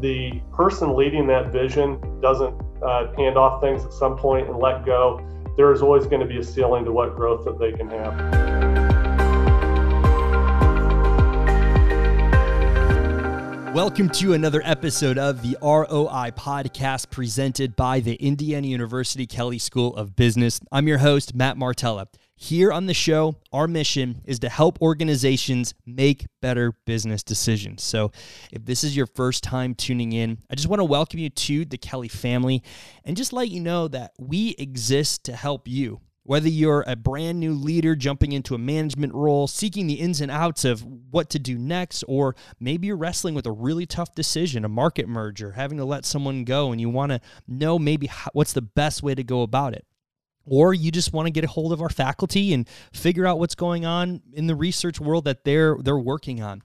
the person leading that vision doesn't uh, hand off things at some point and let go, there is always going to be a ceiling to what growth that they can have. Welcome to another episode of the ROI podcast presented by the Indiana University Kelley School of Business. I'm your host, Matt Martella. Here on the show, our mission is to help organizations make better business decisions. So, if this is your first time tuning in, I just want to welcome you to the Kelley family and just let you know that we exist to help you. Whether you're a brand new leader jumping into a management role, seeking the ins and outs of what to do next, or maybe you're wrestling with a really tough decision, a market merger, having to let someone go, and you want to know maybe what's the best way to go about it. Or you just want to get a hold of our faculty and figure out what's going on in the research world that they're they're working on.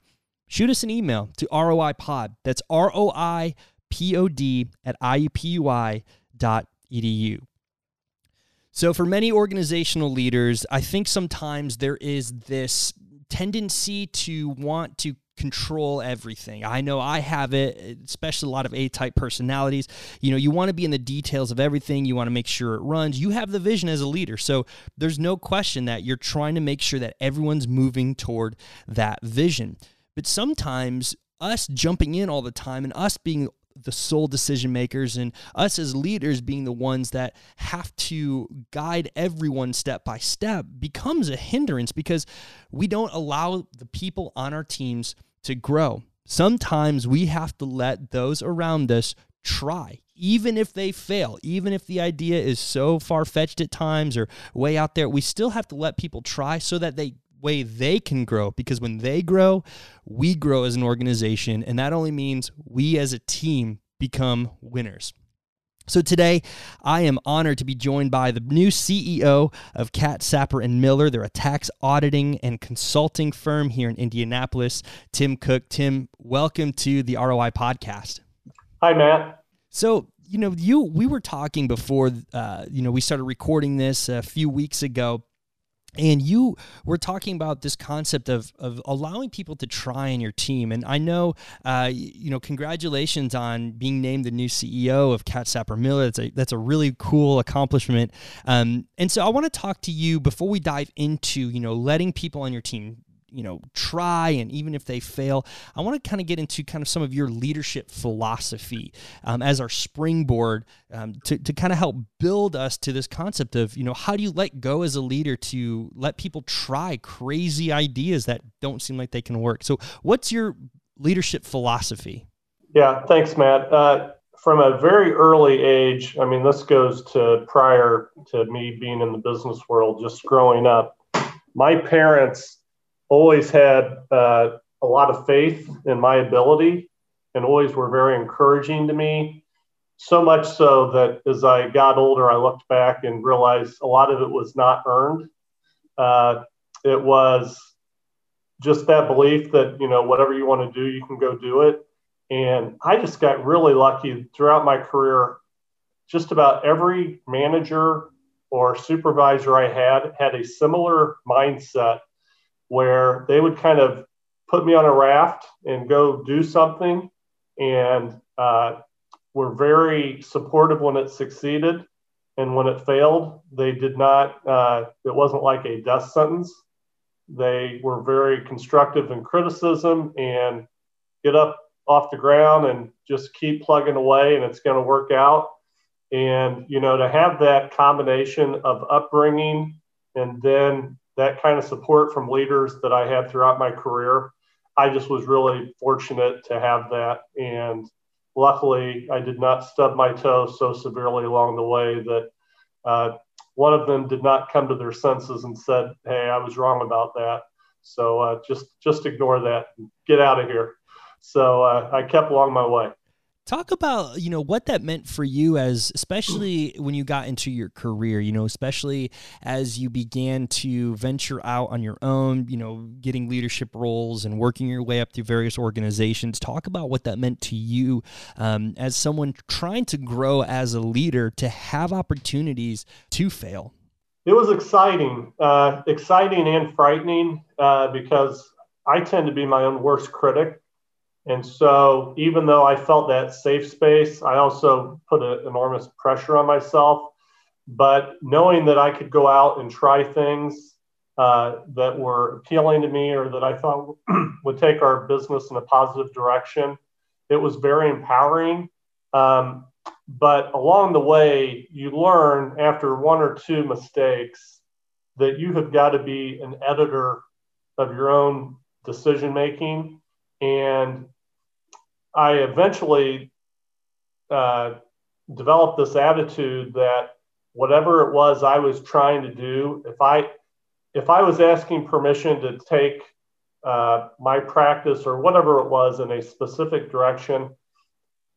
Shoot us an email to ROI Pod. That's R O I P O D at IUPUI dot edu. So, for many organizational leaders, I think sometimes there is this tendency to want to control everything. I know I have it, especially a lot of A type personalities. You know, you want to be in the details of everything, you want to make sure it runs. You have the vision as a leader. So, there's no question that you're trying to make sure that everyone's moving toward that vision. But sometimes us jumping in all the time and us being the sole decision makers and us as leaders being the ones that have to guide everyone step by step becomes a hindrance because we don't allow the people on our teams to grow. Sometimes we have to let those around us try, even if they fail, even if the idea is so far fetched at times or way out there, we still have to let people try so that they way they can grow because when they grow, we grow as an organization. And that only means we as a team become winners. So today, I am honored to be joined by the new CEO of Katz Sapper and Miller. They're a tax auditing and consulting firm here in Indianapolis. Tim Cook. Tim, welcome to the ROI podcast. Hi, Matt. So you know, you we were talking before. Uh, you know, we started recording this a few weeks ago and you were talking about this concept of, of allowing people to try in your team. And i know uh, you know congratulations on being named the new ceo of Katz Sapper Miller. That's a, that's a really cool accomplishment. Um, and so i want to talk to you before we dive into you know letting people on your team you know try and even if they fail i want to kind of get into kind of some of your leadership philosophy um, as our springboard um, to, to kind of help build us to this concept of you know how do you let go as a leader to let people try crazy ideas that don't seem like they can work? So what's your leadership philosophy? Yeah thanks matt. Uh, from a very early age i mean this goes to prior to me being in the business world just growing up my parents always had uh, a lot of faith in my ability and always were very encouraging to me. So much so that as I got older, I looked back and realized a lot of it was not earned. Uh, it was just that belief that, you know, whatever you want to do, you can go do it. And I just got really lucky throughout my career. Just about every manager or supervisor I had had a similar mindset where they would kind of put me on a raft and go do something and uh, were very supportive when it succeeded. And when it failed they did not uh, it wasn't like a death sentence. They were very constructive in criticism and get up off the ground and just keep plugging away and it's going to work out. And you know to have that combination of upbringing and then that kind of support from leaders that I had throughout my career, I just was really fortunate to have that. And luckily, I did not stub my toe so severely along the way that uh, one of them did not come to their senses and said, "Hey, I was wrong about that." So uh, just just ignore that, and get out of here. So uh, I kept along my way. Talk about, you know, what that meant for you as especially when you got into your career, you know, especially as you began to venture out on your own, you know, getting leadership roles and working your way up through various organizations. Talk about what that meant to you um, as someone trying to grow as a leader to have opportunities to fail. It was exciting, uh, exciting and frightening uh, because I tend to be my own worst critic And so, even though I felt that safe space, I also put an enormous pressure on myself. But knowing that I could go out and try things uh, that were appealing to me or that I thought would take our business in a positive direction, it was very empowering. Um, but along the way, you learn after one or two mistakes that you have got to be an editor of your own decision making. And I eventually uh, developed this attitude that whatever it was I was trying to do, if I if I was asking permission to take uh, my practice or whatever it was in a specific direction,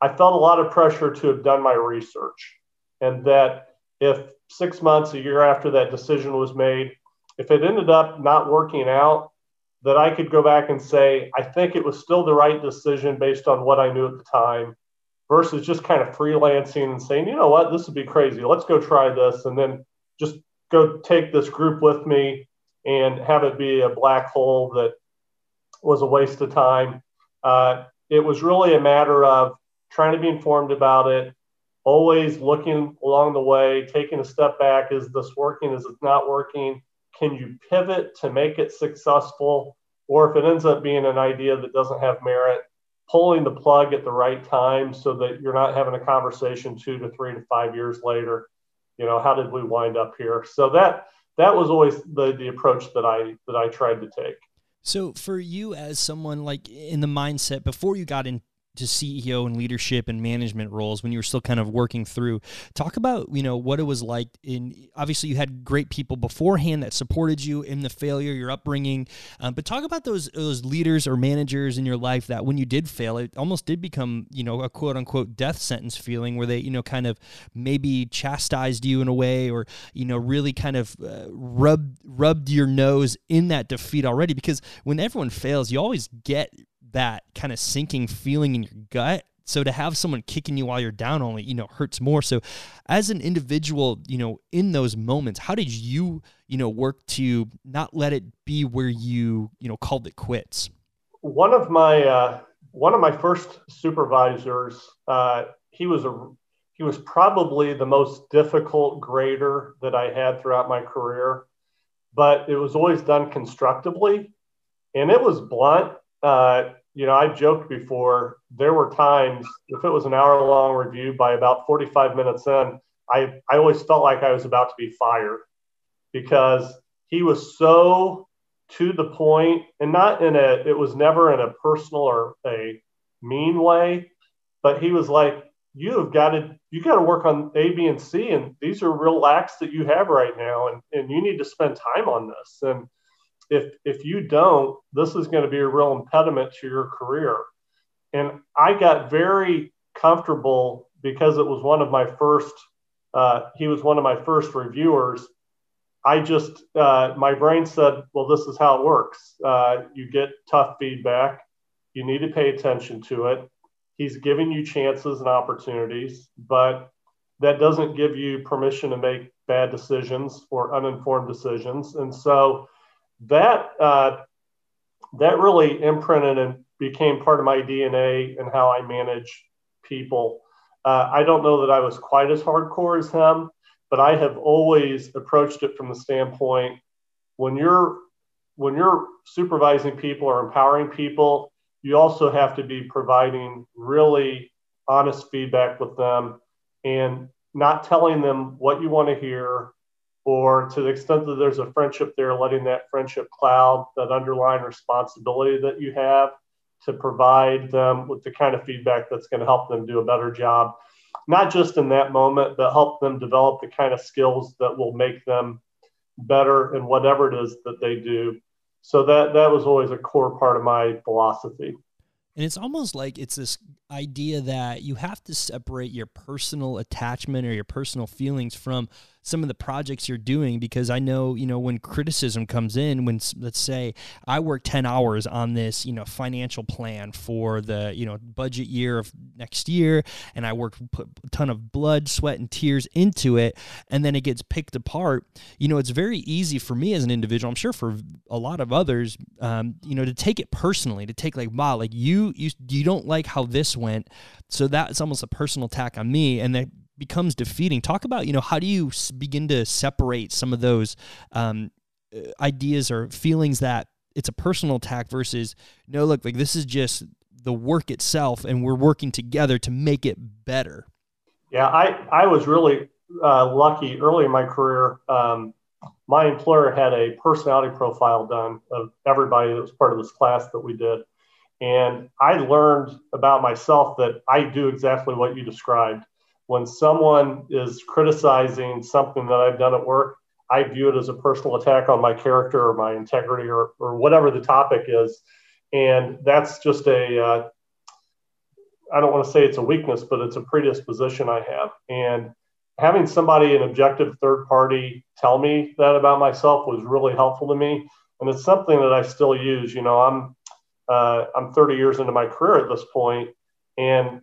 I felt a lot of pressure to have done my research, and that if six months, a year after that decision was made, if it ended up not working out, that I could go back and say, I think it was still the right decision based on what I knew at the time, versus just kind of freelancing and saying, you know what, this would be crazy. Let's go try this. And then just go take this group with me and have it be a black hole that was a waste of time. Uh, it was really a matter of trying to be informed about it, always looking along the way, taking a step back. Is this working? Is it not working? Can you pivot to make it successful? Or if it ends up being an idea that doesn't have merit, pulling the plug at the right time so that you're not having a conversation two to three to five years later. You know, how did we wind up here? So that that was always the the approach that I that I tried to take. So for you as someone like in the mindset before you got in to CEO and leadership and management roles when you were still kind of working through. Talk about, you know, what it was like in obviously you had great people beforehand that supported you in the failure, your upbringing. Um, but talk about those those leaders or managers in your life that when you did fail, it almost did become, you know, a quote unquote death sentence feeling where they, you know, kind of maybe chastised you in a way or, you know, really kind of uh, rubbed rubbed your nose in that defeat already because when everyone fails, you always get that kind of sinking feeling in your gut. So to have someone kicking you while you're down only you know hurts more. So as an individual you know in those moments how did you you know work to not let it be where you you know called it quits? One of my uh, one of my first supervisors uh, he was a he was probably the most difficult grader that i had throughout my career but it was always done constructively and it was blunt. Uh, you know, I've joked before, there were times if it was an hour long review by about 45 minutes in, I, I always felt like I was about to be fired because he was so to the point and not in a, it was never in a personal or a mean way, but he was like, you have got to, you got to work on A, B, and C. And these are real lacks that you have right now. And, and you need to spend time on this. And, if if you don't, this is going to be a real impediment to your career. And I got very comfortable because it was one of my first. Uh, he was one of my first reviewers. I just uh, my brain said, "Well, this is how it works. Uh, you get tough feedback. You need to pay attention to it. He's giving you chances and opportunities, but that doesn't give you permission to make bad decisions or uninformed decisions. And so that uh, that really imprinted and became part of my DNA and how I manage people. Uh, I don't know that I was quite as hardcore as him, but I have always approached it from the standpoint when you're when you're supervising people or empowering people, you also have to be providing really honest feedback with them and not telling them what you want to hear or to the extent that there's a friendship there, letting that friendship cloud that underlying responsibility that you have to provide them with the kind of feedback that's going to help them do a better job, not just in that moment, but help them develop the kind of skills that will make them better in whatever it is that they do. So that that was always a core part of my philosophy and it's almost like it's this idea that you have to separate your personal attachment or your personal feelings from some of the projects you're doing because I know, you know, when criticism comes in, when let's say I work 10 hours on this, you know, financial plan for the, you know, budget year of next year and I work put a ton of blood, sweat and tears into it and then it gets picked apart, you know, it's very easy for me as an individual, I'm sure for a lot of others, um, you know, to take it personally, to take like, wow, like you you you don't like how this went. So that's almost a personal attack on me and that becomes defeating. Talk about, you know, how do you begin to separate some of those um, uh, ideas or feelings that it's a personal attack versus, no, look, like this is just the work itself and we're working together to make it better. Yeah, I, I was really uh, lucky early in my career. Um, my employer had a personality profile done of everybody that was part of this class that we did. And I learned about myself that I do exactly what you described when someone is criticizing something that I've done at work, I view it as a personal attack on my character or my integrity or, or whatever the topic is. And that's just a uh, I don't want to say it's a weakness, but it's a predisposition I have. And having somebody, an objective third party, tell me that about myself was really helpful to me. And it's something that I still use. You know, I'm uh, I'm 30 years into my career at this point, and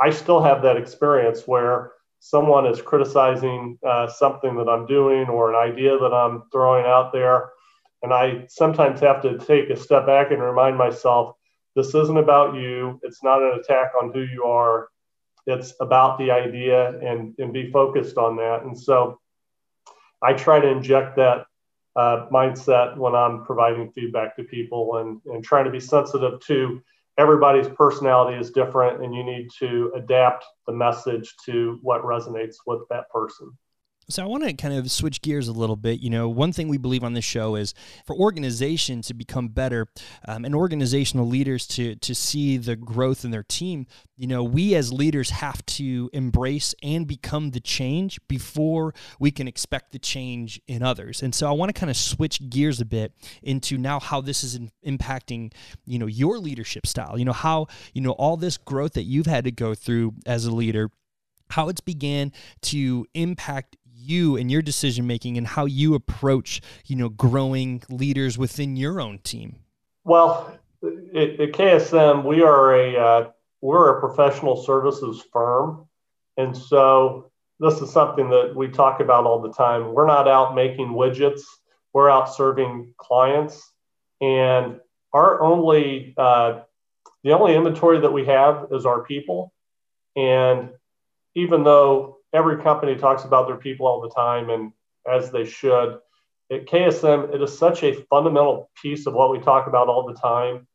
I still have that experience where someone is criticizing uh, something that I'm doing or an idea that I'm throwing out there. And I sometimes have to take a step back and remind myself this isn't about you. It's not an attack on who you are. It's about the idea and, and be focused on that. And so I try to inject that uh, mindset when I'm providing feedback to people and, and trying to be sensitive to everybody's personality is different and you need to adapt the message to what resonates with that person. So I want to kind of switch gears a little bit. You know, one thing we believe on this show is for organizations to become better um, and organizational leaders to to see the growth in their team. You know, we as leaders have to embrace and become the change before we can expect the change in others. And so I want to kind of switch gears a bit into now how this is in, impacting you know your leadership style. You know how you know all this growth that you've had to go through as a leader how it's began to impact you and your decision making and how you approach, you know, growing leaders within your own team? Well, at, KSM, we are a uh, we're a professional services firm, and so this is something that we talk about all the time. We're not out making widgets; we're out serving clients, and our only uh, the only inventory that we have is our people, and even though every company talks about their people all the time, and as they should. At KSM, it is such a fundamental piece of what we talk about all the time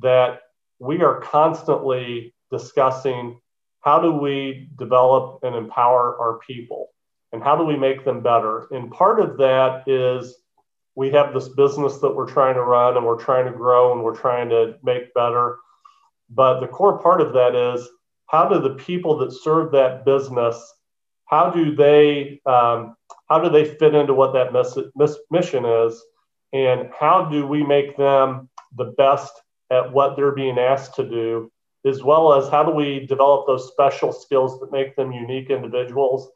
that we are constantly discussing how do we develop and empower our people and how do we make them better. And part of that is we have this business that we're trying to run and we're trying to grow and we're trying to make better. But the core part of that is how do the people that serve that business how do they um, how do they fit into what that miss- mission is? And how do we make them the best at what they're being asked to do? As well as how do we develop those special skills that make them unique individuals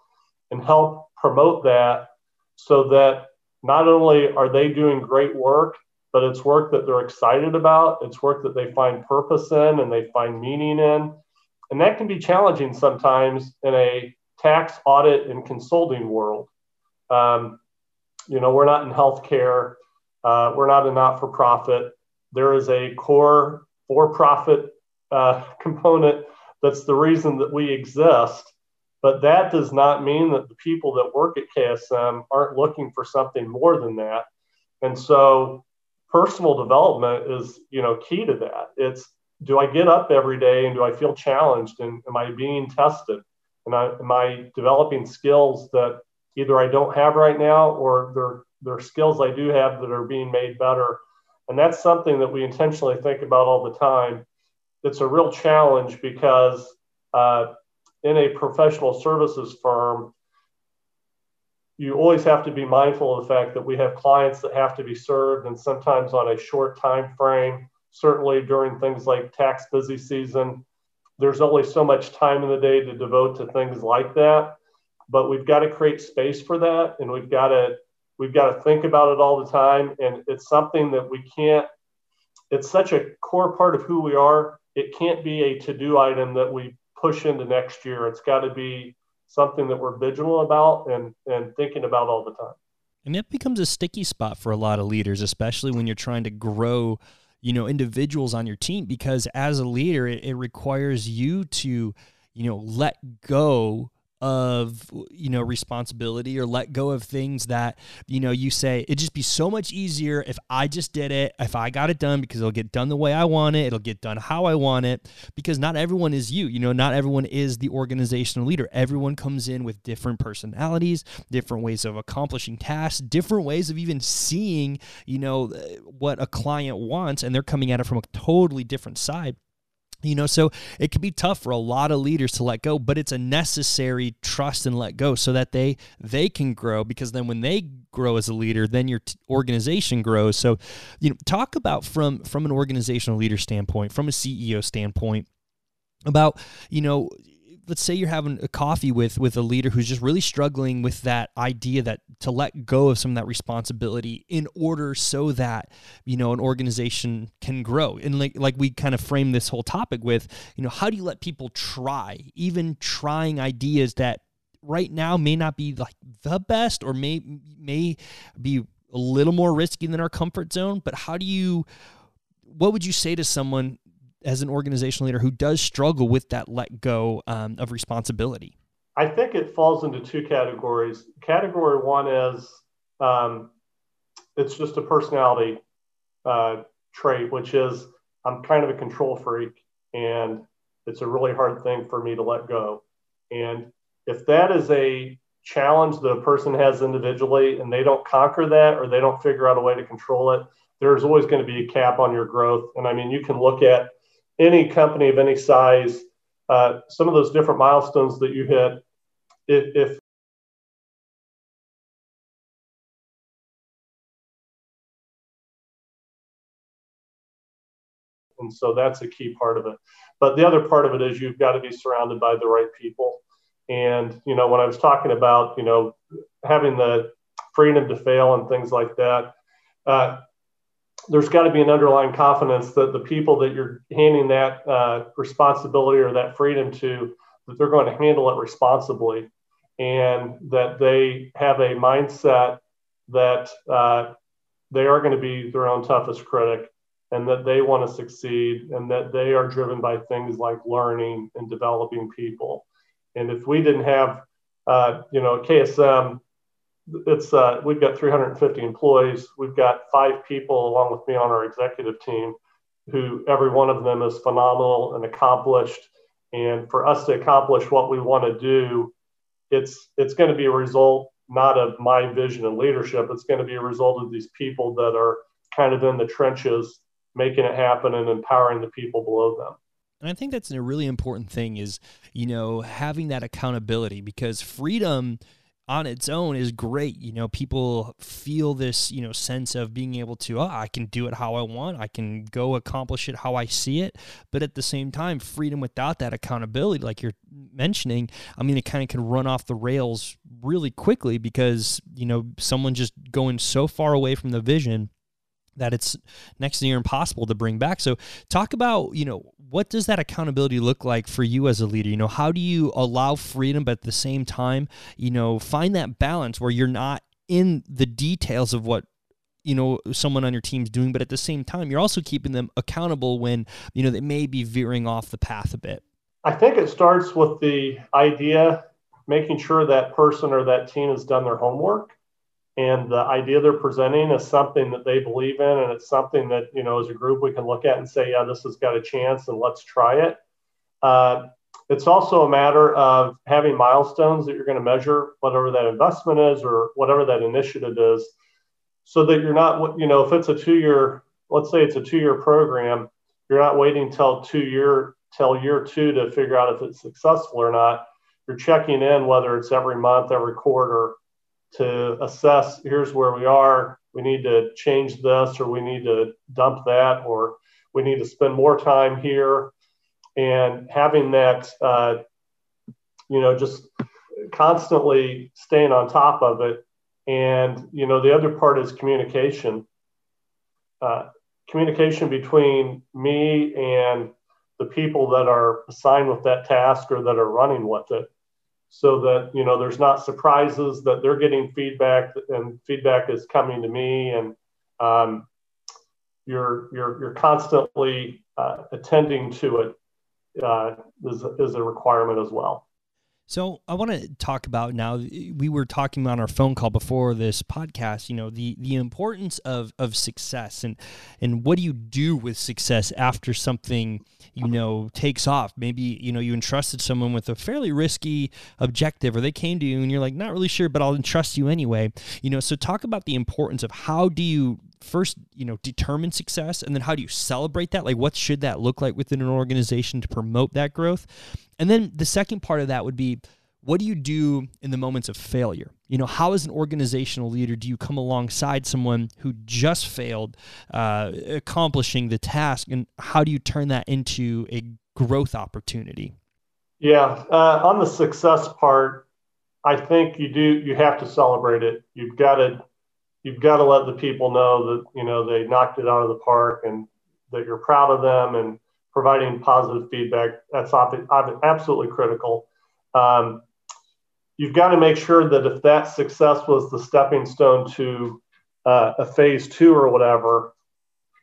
and help promote that so that not only are they doing great work but it's work that they're excited about it's work that they find purpose in and they find meaning in. And that can be challenging sometimes in a tax audit and consulting world. Um, you know, we're not in healthcare. Uh, we're not a not-for-profit. There is a core for-profit uh, component that's the reason that we exist. But that does not mean that the people that work at KSM aren't looking for something more than that. And so personal development is, you know, key to that. It's do I get up every day and do I feel challenged and am I being tested? Am I, am I developing skills that either I don't have right now or they're, they're skills I do have that are being made better? And that's something that we intentionally think about all the time. It's a real challenge because uh, in a professional services firm, you always have to be mindful of the fact that we have clients that have to be served and sometimes on a short time frame certainly during things like tax busy season there's only so much time in the day to devote to things like that. But we've got to create space for that, and we've got to we've got to think about it all the time. And it's something that we can't. It's such a core part of who we are. It can't be a to-do item that we push into next year. It's got to be something that we're vigilant about and and thinking about all the time. And it becomes a sticky spot for a lot of leaders, especially when you're trying to grow, you know, individuals on your team, because as a leader, it, it requires you to, you know, let go of you know responsibility or let go of things that you know you say it'd just be so much easier if i just did it if i got it done because it'll get done the way i want it it'll get done how i want it because not everyone is you you know not everyone is the organizational leader. Everyone comes in with different personalities different ways of accomplishing tasks different ways of even seeing you know what a client wants and they're coming at it from a totally different side you know, so it can be tough for a lot of leaders to let go, but it's a necessary trust and let go so that they they can grow because then when they grow as a leader, then your t- organization grows. So, you know, talk about from from an organizational leader standpoint, from a CEO standpoint about, you know, let's say you're having a coffee with with a leader who's just really struggling with that idea that to let go of some of that responsibility in order so that you know an organization can grow. And like like we kind of frame this whole topic with you know how do you let people try? Even trying ideas that right now may not be like the best or may may be a little more risky than our comfort zone but how do you what would you say to someone as an organizational leader who does struggle with that let go um, of responsibility? I think it falls into two categories. Category one is um, it's just a personality uh, trait, which is I'm kind of a control freak, and it's a really hard thing for me to let go. And if that is a challenge that a person has individually and they don't conquer that or they don't figure out a way to control it, there's always going to be a cap on your growth. And I mean, you can look at any company of any size, uh, some of those different milestones that you hit, if, if and so that's a key part of it. But the other part of it is you've got to be surrounded by the right people. And you know when i was talking about you know having the freedom to fail and things like that uh, there's got to be an underlying confidence that the people that you're handing that uh, responsibility or that freedom to that they're going to handle it responsibly. And that they have a mindset that uh, they are going to be their own toughest critic and that they want to succeed and that they are driven by things like learning and developing people. And if we didn't have uh, you know ksm it's uh, we've got 350 employees. We've got five people along with me on our executive team, who every one of them is phenomenal and accomplished. And for us to accomplish what we want to do, it's it's going to be a result not of my vision and leadership. It's going to be a result of these people that are kind of in the trenches, making it happen and empowering the people below them. And I think that's a really important thing is, you know, having that accountability because freedom on its own is great. You know, people feel this, you know, sense of being able to, oh, I can do it how I want. I can go accomplish it how I see it. But at the same time, freedom without that accountability, like you're mentioning, I mean, it kind of can run off the rails really quickly because, you know, someone just going so far away from the vision that it's next to near impossible to bring back. So talk about, you know, what does that accountability look like for you as a leader? You know, how do you allow freedom but at the same time, you know, find that balance where you're not in the details of what you know someone on your team's doing but at the same time you're also keeping them accountable when you know they may be veering off the path a bit i think it starts with the idea making sure that person or that team has done their homework and the idea they're presenting is something that they believe in and it's something that you know as a group we can look at and say yeah this has got a chance and let's try it. Uh, it's also a matter of having milestones that you're going to measure whatever that investment is or whatever that initiative is so that you're not you know if it's a two year let's say it's a two year program you're not waiting till two year till year two to figure out if it's successful or not. You're checking in whether it's every month every quarter to assess here's where we are we need to change this or we need to dump that or we need to spend more time here and having that, uh, you know, just constantly staying on top of it. And, you know, the other part is communication. Uh, communication between me and the people that are assigned with that task or that are running with it so that you know there's not surprises that they're getting feedback and feedback is coming to me and um, you're you're you're constantly uh, attending to it uh, is, is a requirement as well so I want to talk about now. Eh, we were talking on our phone call before this podcast. You know the the importance of of success and and what do you do with success after something you know takes off? Maybe you know you entrusted someone with a fairly risky objective, or they came to you and you're like not really sure, but I'll entrust you anyway. You know, so talk about the importance of how do you first you know determine success and then how do you celebrate that? Like what should that look like within an organization to promote that growth? And then the second part of that would be what do you do in the moments of failure? You know how as an organizational leader do you come alongside someone who just failed uh, accomplishing the task and how do you turn that into a growth opportunity? Yeah uh, on the success part i think you do you have to celebrate it. You've got to you've got to let the people know that you know they knocked it out of the park and that you're proud of them and providing positive feedback. That's absolutely critical. Um, you've got to make sure that if that success was the stepping stone to uh, a phase two or whatever,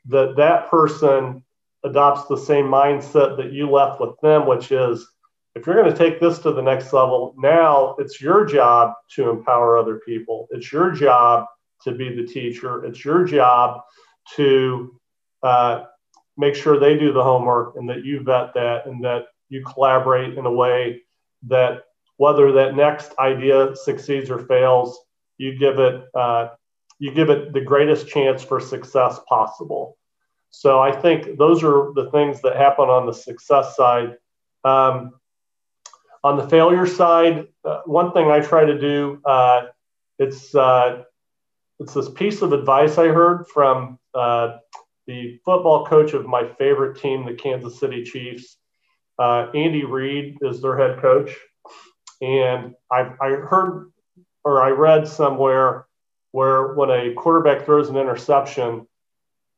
that that person adopts the same mindset that you left with them, which is if you're going to take this to the next level, now it's your job to empower other people. It's your job to be the teacher. It's your job to uh, make sure they do the homework and that you vet that and that you collaborate in a way that whether that next idea succeeds or fails, you give it uh, you give it the greatest chance for success possible. So I think those are the things that happen on the success side. Um, on the failure side, uh, one thing I try to do uh, it's uh, it's this piece of advice I heard from uh, the football coach of my favorite team, the Kansas City Chiefs. Uh, Andy Reid is their head coach. And I, I heard or I read somewhere where when a quarterback throws an interception,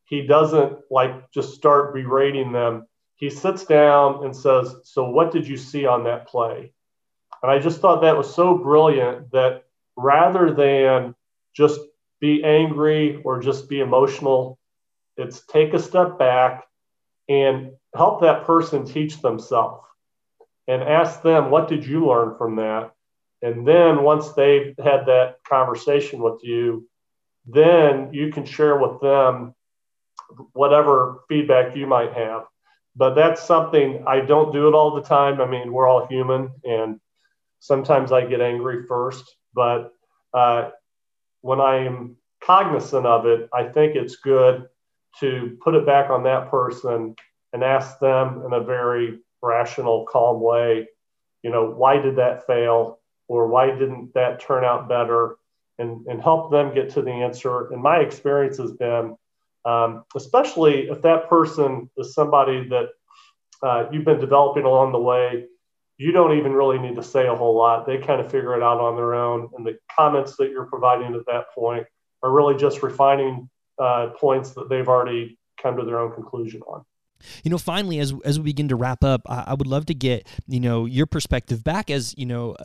he doesn't like just start berating them. He sits down and says, So, what did you see on that play? And I just thought that was so brilliant that rather than just be angry or just be emotional. It's take a step back and help that person teach themselves and ask them, what did you learn from that? And then once they've had that conversation with you, then you can share with them whatever feedback you might have. But that's something I don't do it all the time. I mean, we're all human, and sometimes I get angry first. But uh, when I'm cognizant of it, I think it's good to put it back on that person and ask them in a very rational, calm way, you know, why did that fail? Or why didn't that turn out better? And, and help them get to the answer. And my experience has been, um, especially if that person is somebody that uh, you've been developing along the way, you don't even really need to say a whole lot. They kind of figure it out on their own. And the comments that you're providing at that point are really just refining uh, points that they've already come to their own conclusion on. You know, finally, as as we begin to wrap up, I, I would love to get you know your perspective back as you know.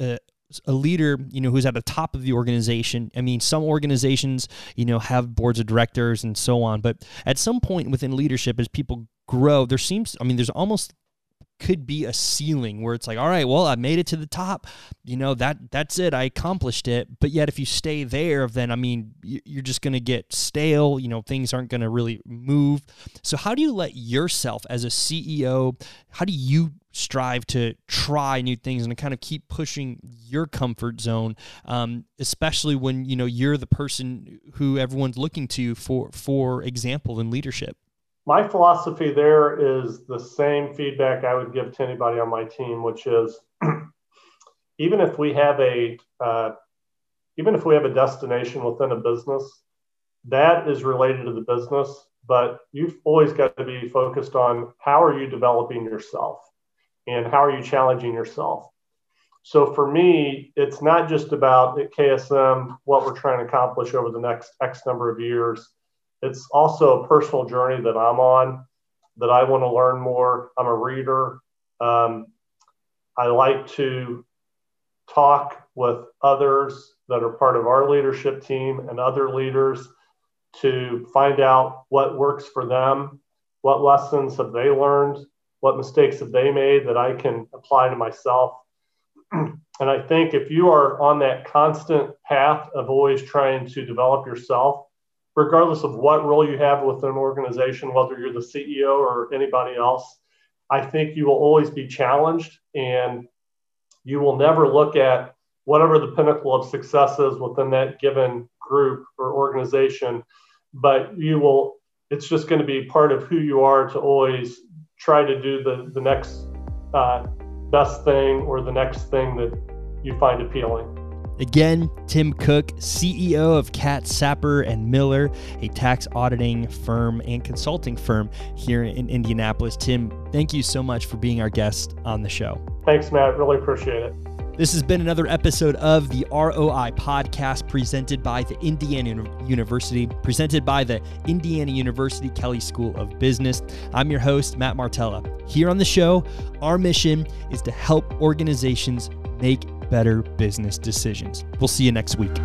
Uh, a leader, you know, who's at the top of the organization. I mean, some organizations, you know, have boards of directors and so on, but at some point within leadership, as people grow, there seems, I mean, there's almost could be a ceiling where it's like, all right, well, I made it to the top. You know, that that's it. I accomplished it. But yet if you stay there, then I mean, you're just going to get stale, you know, things aren't going to really move. So how do you let yourself as a CEO, how do you strive to try new things and to kind of keep pushing your comfort zone, um, especially when, you know, you're the person who everyone's looking to for, for example in leadership? My philosophy there is the same feedback I would give to anybody on my team, which is even if we have a uh, even if we have a destination within a business that is related to the business, but you've always got to be focused on how are you developing yourself and how are you challenging yourself. So for me, it's not just about at KSM what we're trying to accomplish over the next X number of years. It's also a personal journey that I'm on that I want to learn more. I'm a reader. Um, I like to talk with others that are part of our leadership team and other leaders to find out what works for them, what lessons have they learned, what mistakes have they made that I can apply to myself. and I think if you are on that constant path of always trying to develop yourself, regardless of what role you have within an organization, whether you're the CEO or anybody else, I think you will always be challenged and you will never look at whatever the pinnacle of success is within that given group or organization, but you will, it's just going to be part of who you are to always try to do the, the next uh, best thing or the next thing that you find appealing. Again, Tim Cook, CEO of Katz Sapper and Miller, a tax auditing firm and consulting firm here in Indianapolis. Tim, thank you so much for being our guest on the show. Thanks, Matt. Really appreciate it. This has been another episode of the ROI podcast presented by the Indiana University, presented by the Indiana University Kelley School of Business. I'm your host, Matt Martella. Here on the show, our mission is to help organizations make better business decisions. We'll see you next week.